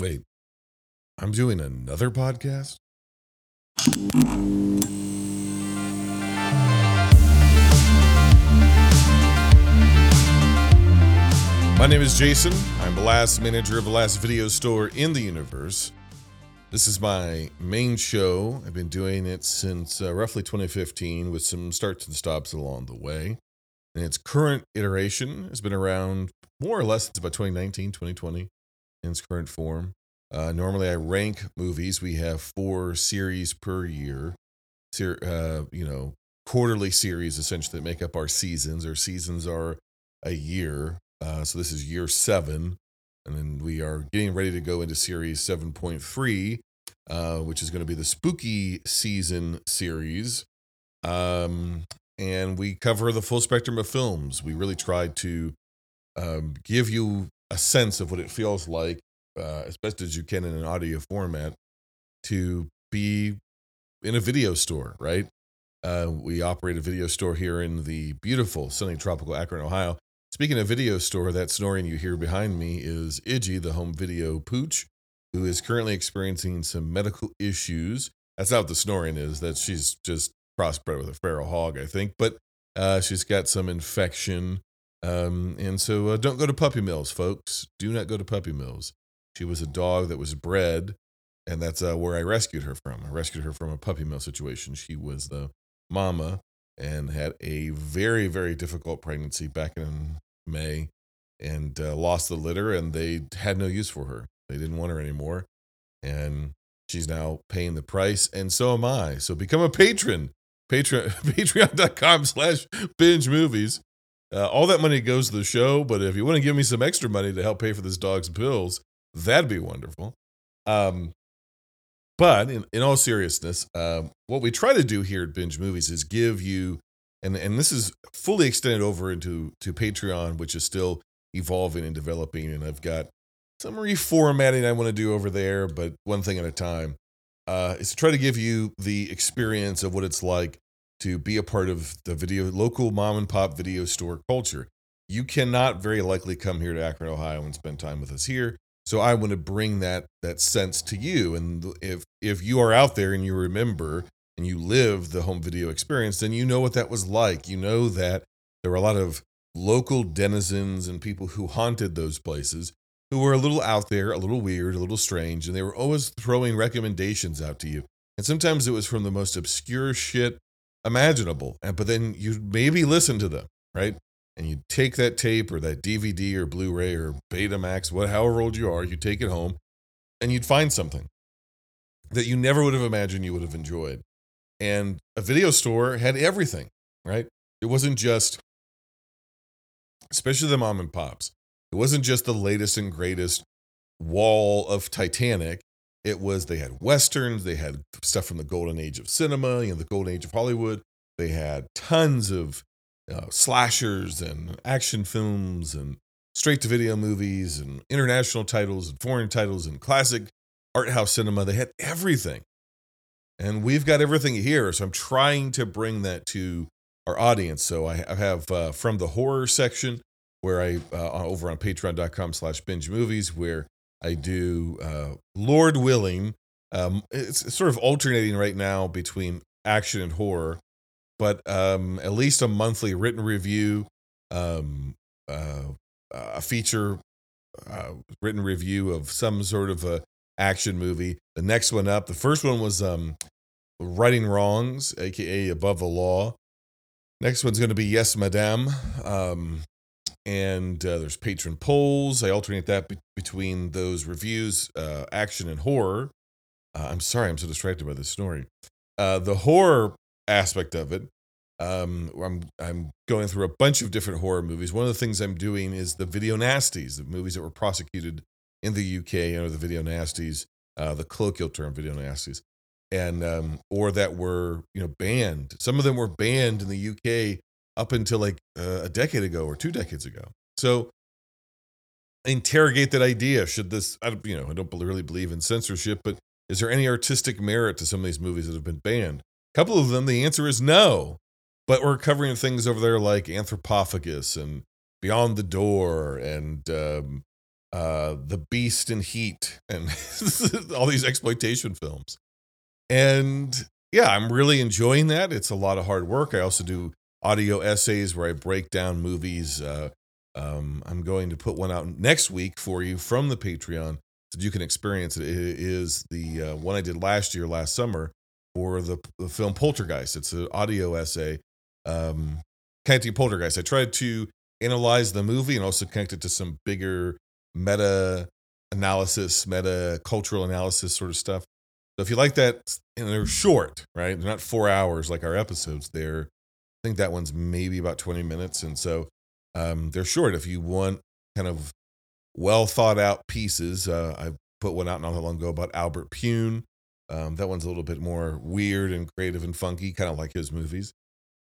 Wait, I'm doing another podcast? My name is Jason. I'm the last manager of the last video store in the universe. This is my main show. I've been doing it since uh, roughly 2015 with some starts and stops along the way. And its current iteration has been around more or less since about 2019, 2020 in its current form. Uh, normally, I rank movies. We have four series per year, ser- uh, you know, quarterly series essentially that make up our seasons. Our seasons are a year. Uh, so this is year seven. And then we are getting ready to go into series 7.3, uh, which is going to be the spooky season series. Um, and we cover the full spectrum of films. We really tried to um, give you a sense of what it feels like, uh, as best as you can in an audio format, to be in a video store, right? Uh, we operate a video store here in the beautiful sunny tropical Akron, Ohio. Speaking of video store, that snoring you hear behind me is Iggy, the home video pooch, who is currently experiencing some medical issues. That's not what the snoring is. That she's just crossbred with a feral hog, I think. But uh, she's got some infection. Um, and so uh, don't go to puppy mills, folks. Do not go to puppy mills. She was a dog that was bred, and that's uh, where I rescued her from. I rescued her from a puppy mill situation. She was the mama and had a very, very difficult pregnancy back in May and uh, lost the litter, and they had no use for her. They didn't want her anymore. And she's now paying the price, and so am I. So become a patron. Patreon, patreon.com slash binge movies. Uh, all that money goes to the show, but if you want to give me some extra money to help pay for this dog's pills, that'd be wonderful. Um, but in, in all seriousness, um, what we try to do here at Binge Movies is give you, and and this is fully extended over into to Patreon, which is still evolving and developing, and I've got some reformatting I want to do over there, but one thing at a time. Uh, is to try to give you the experience of what it's like to be a part of the video local mom and pop video store culture. You cannot very likely come here to Akron, Ohio, and spend time with us here. So I want to bring that that sense to you. And if if you are out there and you remember and you live the home video experience, then you know what that was like. You know that there were a lot of local denizens and people who haunted those places who were a little out there, a little weird, a little strange, and they were always throwing recommendations out to you. And sometimes it was from the most obscure shit imaginable. And but then you maybe listen to them, right? And you take that tape or that DVD or Blu-ray or Betamax, what however old you are, you take it home and you'd find something that you never would have imagined you would have enjoyed. And a video store had everything, right? It wasn't just especially the mom and pops. It wasn't just the latest and greatest wall of Titanic. It was they had westerns, they had stuff from the golden age of cinema, you know, the golden age of Hollywood. They had tons of uh, slashers and action films and straight to video movies and international titles and foreign titles and classic art house cinema. They had everything. And we've got everything here. So I'm trying to bring that to our audience. So I have uh, from the horror section where I uh, over on patreon.com slash binge movies where I do uh, Lord willing. Um, it's sort of alternating right now between action and horror, but um, at least a monthly written review, um, uh, a feature uh, written review of some sort of a action movie. The next one up, the first one was um, Righting Wrongs, aka Above the Law. Next one's going to be Yes, Madame. Um, and uh, there's patron polls. I alternate that be- between those reviews, uh, action and horror. Uh, I'm sorry, I'm so distracted by this story. Uh, the horror aspect of it, um, I'm I'm going through a bunch of different horror movies. One of the things I'm doing is the video nasties, the movies that were prosecuted in the UK under the video nasties, uh, the colloquial term video nasties, and um, or that were you know banned. Some of them were banned in the UK up until like uh, a decade ago or two decades ago. So interrogate that idea. Should this, I, you know, I don't really believe in censorship, but is there any artistic merit to some of these movies that have been banned? A couple of them, the answer is no. But we're covering things over there like Anthropophagus and Beyond the Door and um, uh, The Beast in Heat, and all these exploitation films. And yeah, I'm really enjoying that. It's a lot of hard work. I also do audio essays where I break down movies. Uh, um, I'm going to put one out next week for you from the Patreon so you can experience it. It is the uh, one I did last year, last summer, for the, the film Poltergeist. It's an audio essay um, connecting Poltergeist. I tried to analyze the movie and also connect it to some bigger meta analysis, meta cultural analysis sort of stuff. So if you like that, and they're short, right? They're not four hours like our episodes. They're, I think that one's maybe about 20 minutes. And so um, they're short. If you want kind of well thought out pieces, uh, I put one out not that long ago about Albert Pyun. Um, that one's a little bit more weird and creative and funky, kind of like his movies.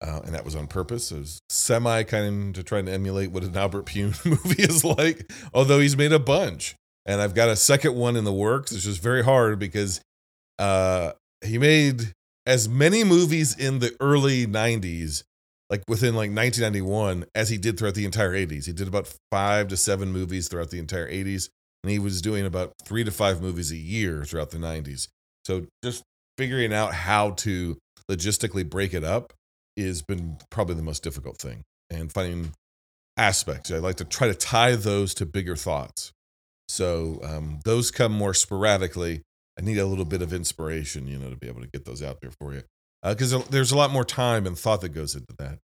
Uh, and that was on purpose. It was semi kind of to try and emulate what an Albert Pyun movie is like, although he's made a bunch. And I've got a second one in the works. It's just very hard because uh, he made as many movies in the early 90s, like within like 1991, as he did throughout the entire 80s. He did about five to seven movies throughout the entire 80s. And he was doing about three to five movies a year throughout the 90s. So just figuring out how to logistically break it up has been probably the most difficult thing and finding aspects. I like to try to tie those to bigger thoughts. So um, those come more sporadically. I need a little bit of inspiration, you know, to be able to get those out there for you. Because uh, there's a lot more time and thought that goes into that.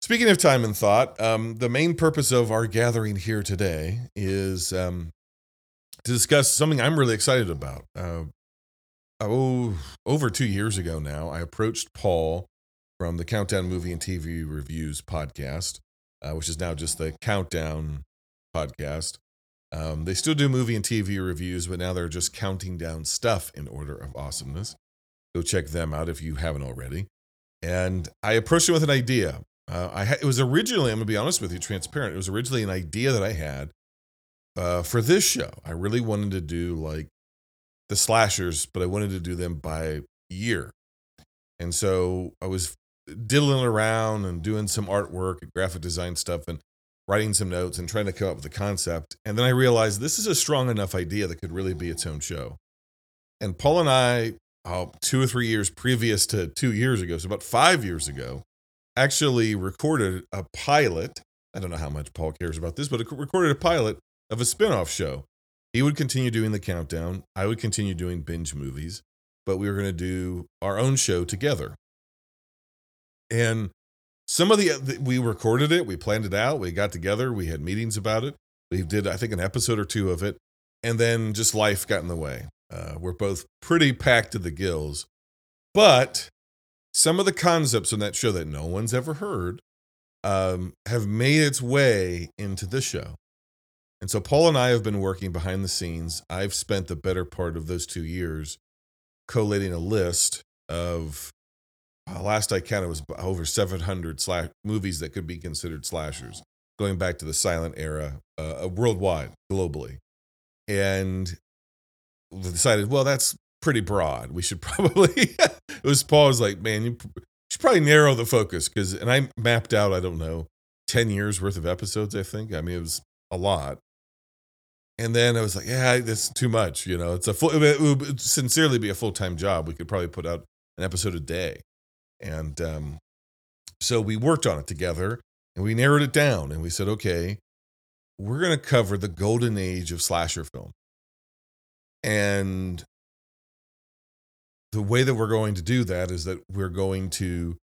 Speaking of time and thought, um, the main purpose of our gathering here today is um, to discuss something I'm really excited about. Uh, oh, over two years ago now, I approached Paul from the Countdown Movie and TV Reviews podcast, uh, which is now just the Countdown podcast. Um, they still do movie and TV reviews, but now they're just counting down stuff in order of awesomeness. Go check them out if you haven't already. And I approached him with an idea. Uh, I ha- it was originally, I'm gonna be honest with you, transparent. It was originally an idea that I had uh, for this show. I really wanted to do like the slashers, but I wanted to do them by year. And so I was diddling around and doing some artwork, and graphic design stuff, and writing some notes and trying to come up with a concept. And then I realized this is a strong enough idea that could really be its own show. And Paul and I, oh, two or three years previous to two years ago, so about five years ago, actually recorded a pilot. I don't know how much Paul cares about this, but it recorded a pilot of a spin-off show. He would continue doing the countdown. I would continue doing binge movies, but we were going to do our own show together. And some of the we recorded it, we planned it out, we got together, we had meetings about it. We did I think an episode or two of it, and then just life got in the way. Uh, we're both pretty packed to the gills, but some of the concepts in that show that no one's ever heard um, have made its way into this show. And so Paul and I have been working behind the scenes. I've spent the better part of those two years collating a list of uh, last I counted was over 700 slash movies that could be considered slashers, going back to the silent era, uh, uh worldwide, globally, and decided, well, that's pretty broad. We should probably. it was Paul was like, man, you should probably narrow the focus because, and I mapped out, I don't know, 10 years worth of episodes. I think. I mean, it was a lot. And then I was like, yeah, that's too much. You know, it's a full, it would sincerely be a full time job. We could probably put out an episode a day. And um, so we worked on it together and we narrowed it down and we said, okay, we're going to cover the golden age of slasher film. And the way that we're going to do that is that we're going to,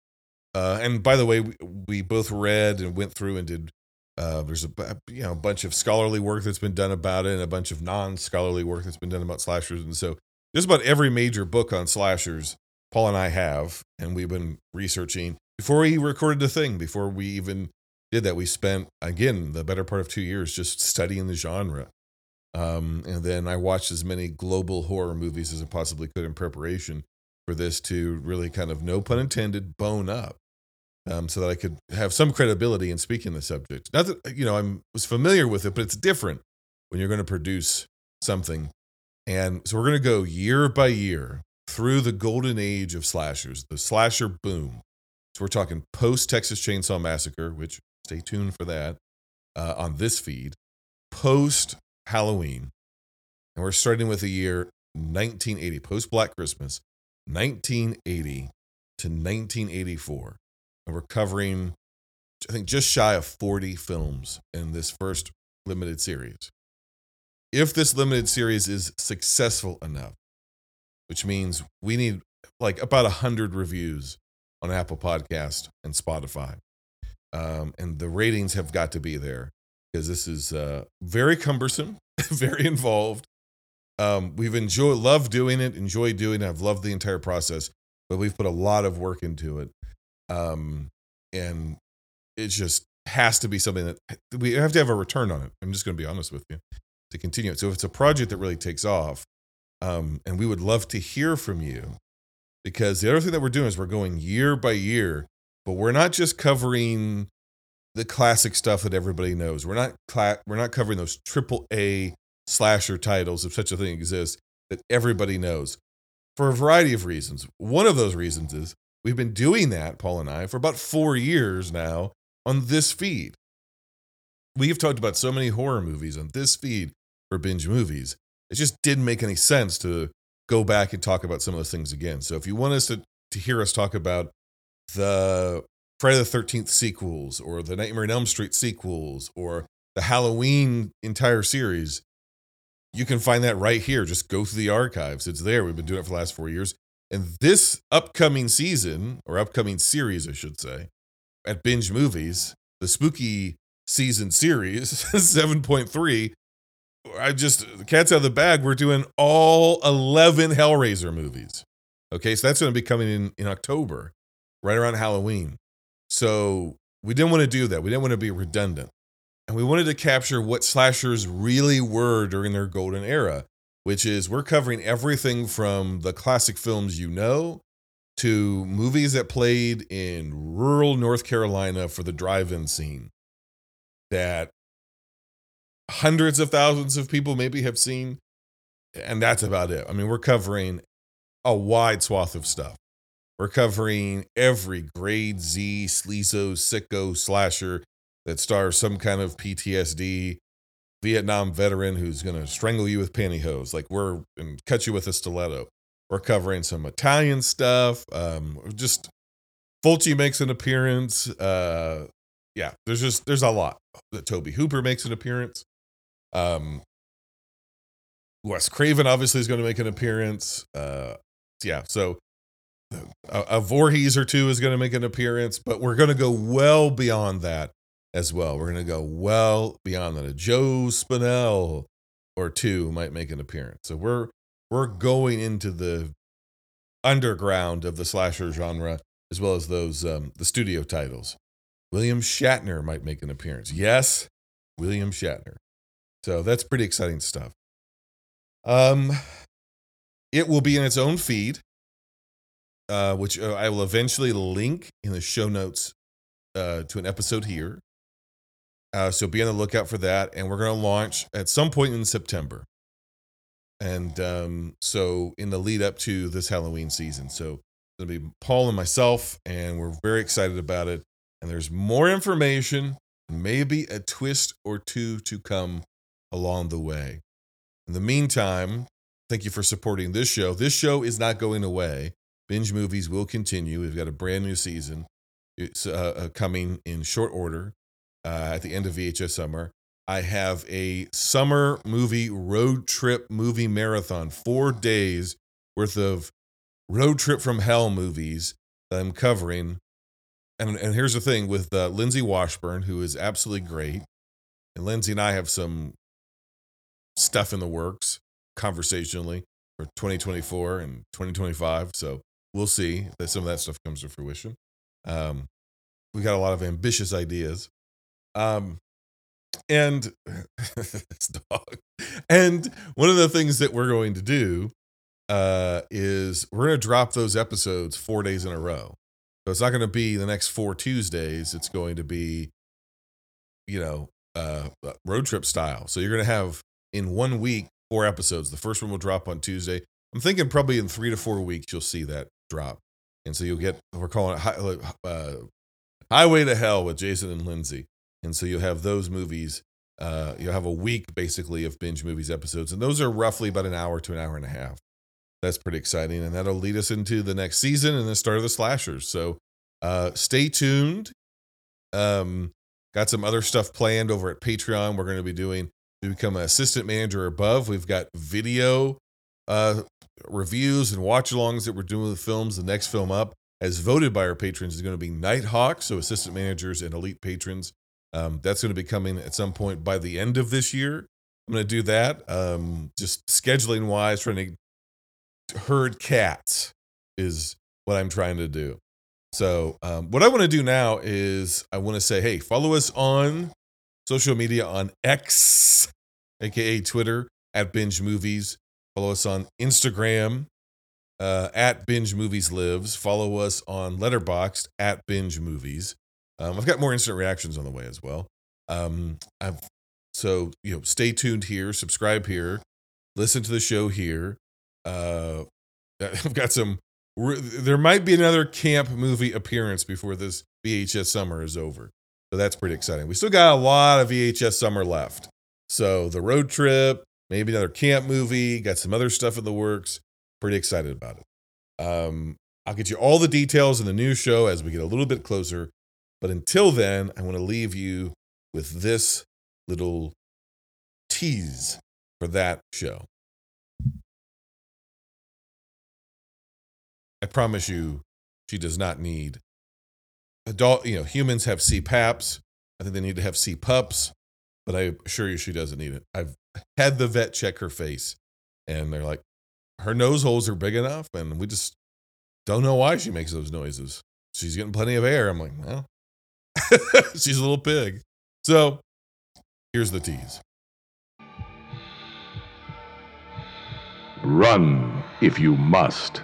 uh, and by the way, we, we both read and went through and did. Uh, there's a you know a bunch of scholarly work that's been done about it, and a bunch of non-scholarly work that's been done about slashers, and so just about every major book on slashers Paul and I have, and we've been researching before we recorded the thing, before we even did that. We spent again the better part of two years just studying the genre. Um, and then I watched as many global horror movies as I possibly could in preparation for this to really kind of, no pun intended, bone up, um, so that I could have some credibility in speaking the subject. Not that you know I was familiar with it, but it's different when you're going to produce something. And so we're going to go year by year through the golden age of slashers, the slasher boom. So we're talking post Texas Chainsaw Massacre, which stay tuned for that uh, on this feed, post Halloween, and we're starting with the year 1980, post Black Christmas, 1980 to 1984. And we're covering, I think, just shy of 40 films in this first limited series. If this limited series is successful enough, which means we need like about 100 reviews on Apple Podcast and Spotify. Um, and the ratings have got to be there because this is uh, very cumbersome, very involved. Um, we've enjoyed, loved doing it, enjoyed doing it. I've loved the entire process, but we've put a lot of work into it. Um, and it just has to be something that we have to have a return on it. I'm just going to be honest with you to continue it. So if it's a project that really takes off, um, and we would love to hear from you because the other thing that we're doing is we're going year by year, but we're not just covering the classic stuff that everybody knows. We're not cla- we're not covering those triple A slasher titles if such a thing exists that everybody knows for a variety of reasons. One of those reasons is we've been doing that, Paul and I, for about 4 years now on this feed. We've talked about so many horror movies on this feed for binge movies. It just didn't make any sense to go back and talk about some of those things again. So if you want us to, to hear us talk about the Friday the 13th sequels or the Nightmare on Elm Street sequels or the Halloween entire series, you can find that right here. Just go through the archives. It's there. We've been doing it for the last four years. And this upcoming season, or upcoming series, I should say, at Binge Movies, the spooky season series, 7.3, I just cat's out of the bag. We're doing all 11 Hellraiser movies. Okay, so that's going to be coming in in October, right around Halloween. So we didn't want to do that. We didn't want to be redundant. And we wanted to capture what slashers really were during their golden era, which is we're covering everything from the classic films you know to movies that played in rural North Carolina for the drive in scene that hundreds of thousands of people maybe have seen. And that's about it. I mean, we're covering a wide swath of stuff. We're covering every grade Z, sleazo, sicko, slasher that stars some kind of PTSD, Vietnam veteran who's going to strangle you with pantyhose. Like we're and cut you with a stiletto. We're covering some Italian stuff. Um, just Fulci makes an appearance. Uh, yeah, there's just there's a lot. Tobe Hooper makes an appearance. Um, Wes Craven obviously is going to make an appearance. Uh, yeah, so a, a Voorhees or two is going to make an appearance, but we're going to go well beyond that as well. We're going to go well beyond that. A Joe Spinell or two might make an appearance. So we're we're going into the underground of the slasher genre as well as those um, the studio titles. William Shatner might make an appearance. Yes, William Shatner. So that's pretty exciting stuff. Um, it will be in its own feed, uh, which uh, I will eventually link in the show notes uh, to an episode here. Uh, so be on the lookout for that. And we're going to launch at some point in September. And um, so in the lead up to this Halloween season. So it'll be Paul and myself, and we're very excited about it. And there's more information, maybe a twist or two to come along the way. In the meantime, thank you for supporting this show. This show is not going away. Binge movies will continue. We've got a brand new season. It's uh, uh coming in short order uh, at the end of VHS summer. I have a summer movie road trip movie marathon, four days worth of road trip from hell movies that I'm covering. And, and here's the thing with uh, Lindsay Washburn, who is absolutely great. And Lindsay and I have some stuff in the works conversationally for 2024 and 2025. So we'll see that some of that stuff comes to fruition. Um, we got a lot of ambitious ideas. Um, and this dog. And one of the things that we're going to do uh, is we're going to drop those episodes four days in a row. So it's not going to be the next four Tuesdays. It's going to be, you know, uh, road trip style. So you're going to have in one week, four episodes. The first one will drop on Tuesday. I'm thinking probably in three to four weeks you'll see that drop, and so you'll get we're calling it uh, Highway to Hell with Jason and Lindsay, and so you'll have those movies Uh, you'll have a week basically of binge movies episodes, and those are roughly about an hour to an hour and a half. That's pretty exciting, and that'll lead us into the next season and the start of the slashers. So uh, stay tuned. Um, got some other stuff planned over at Patreon. We're going to be doing. We become an assistant manager above. We've got video uh, reviews and watch-alongs that we're doing with the films. The next film up, as voted by our patrons, is going to be Nighthawk. So assistant managers and elite patrons um, that's going to be coming at some point by the end of this year. I'm going to do that. Um, just scheduling wise, trying to herd cats is what I'm trying to do. So, um, what I want to do now is I want to say, hey, follow us on social media on X, aka Twitter, at Binge Movies. Follow us on Instagram uh, at Binge Movies Lives. Follow us on Letterboxd at Binge Movies. Um, I've got more instant reactions on the way as well. Um, I've so you know, stay tuned here, subscribe here, listen to the show here. Uh, I've got some. There might be another camp movie appearance before this VHS summer is over, so that's pretty exciting. We still got a lot of VHS summer left. So the road trip, maybe another camp movie, got some other stuff in the works. Pretty excited about it. Um, I'll get you all the details in the new show as we get a little bit closer but until then, I want to leave you with this little tease for that show. I promise you, she does not need adult, you know, humans have CPAPs. I think they need to have CPUPs, but I assure you she doesn't need it. I've had the vet check her face, and they're like, her nose holes are big enough, and we just don't know why she makes those noises. She's getting plenty of air. I'm like, well, She's a little pig. So here's the tease. Run if you must.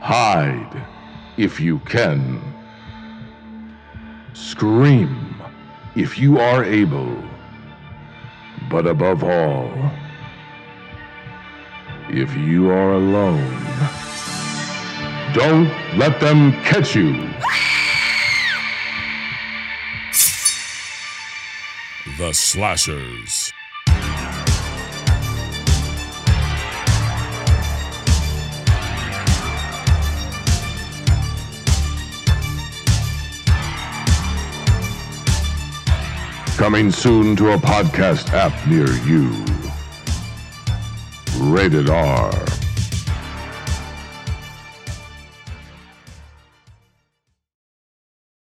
Hide if you can. Scream if you are able. But above all, if you are alone, don't let them catch you. The Slashers. Coming soon to a podcast app near you. Rated R.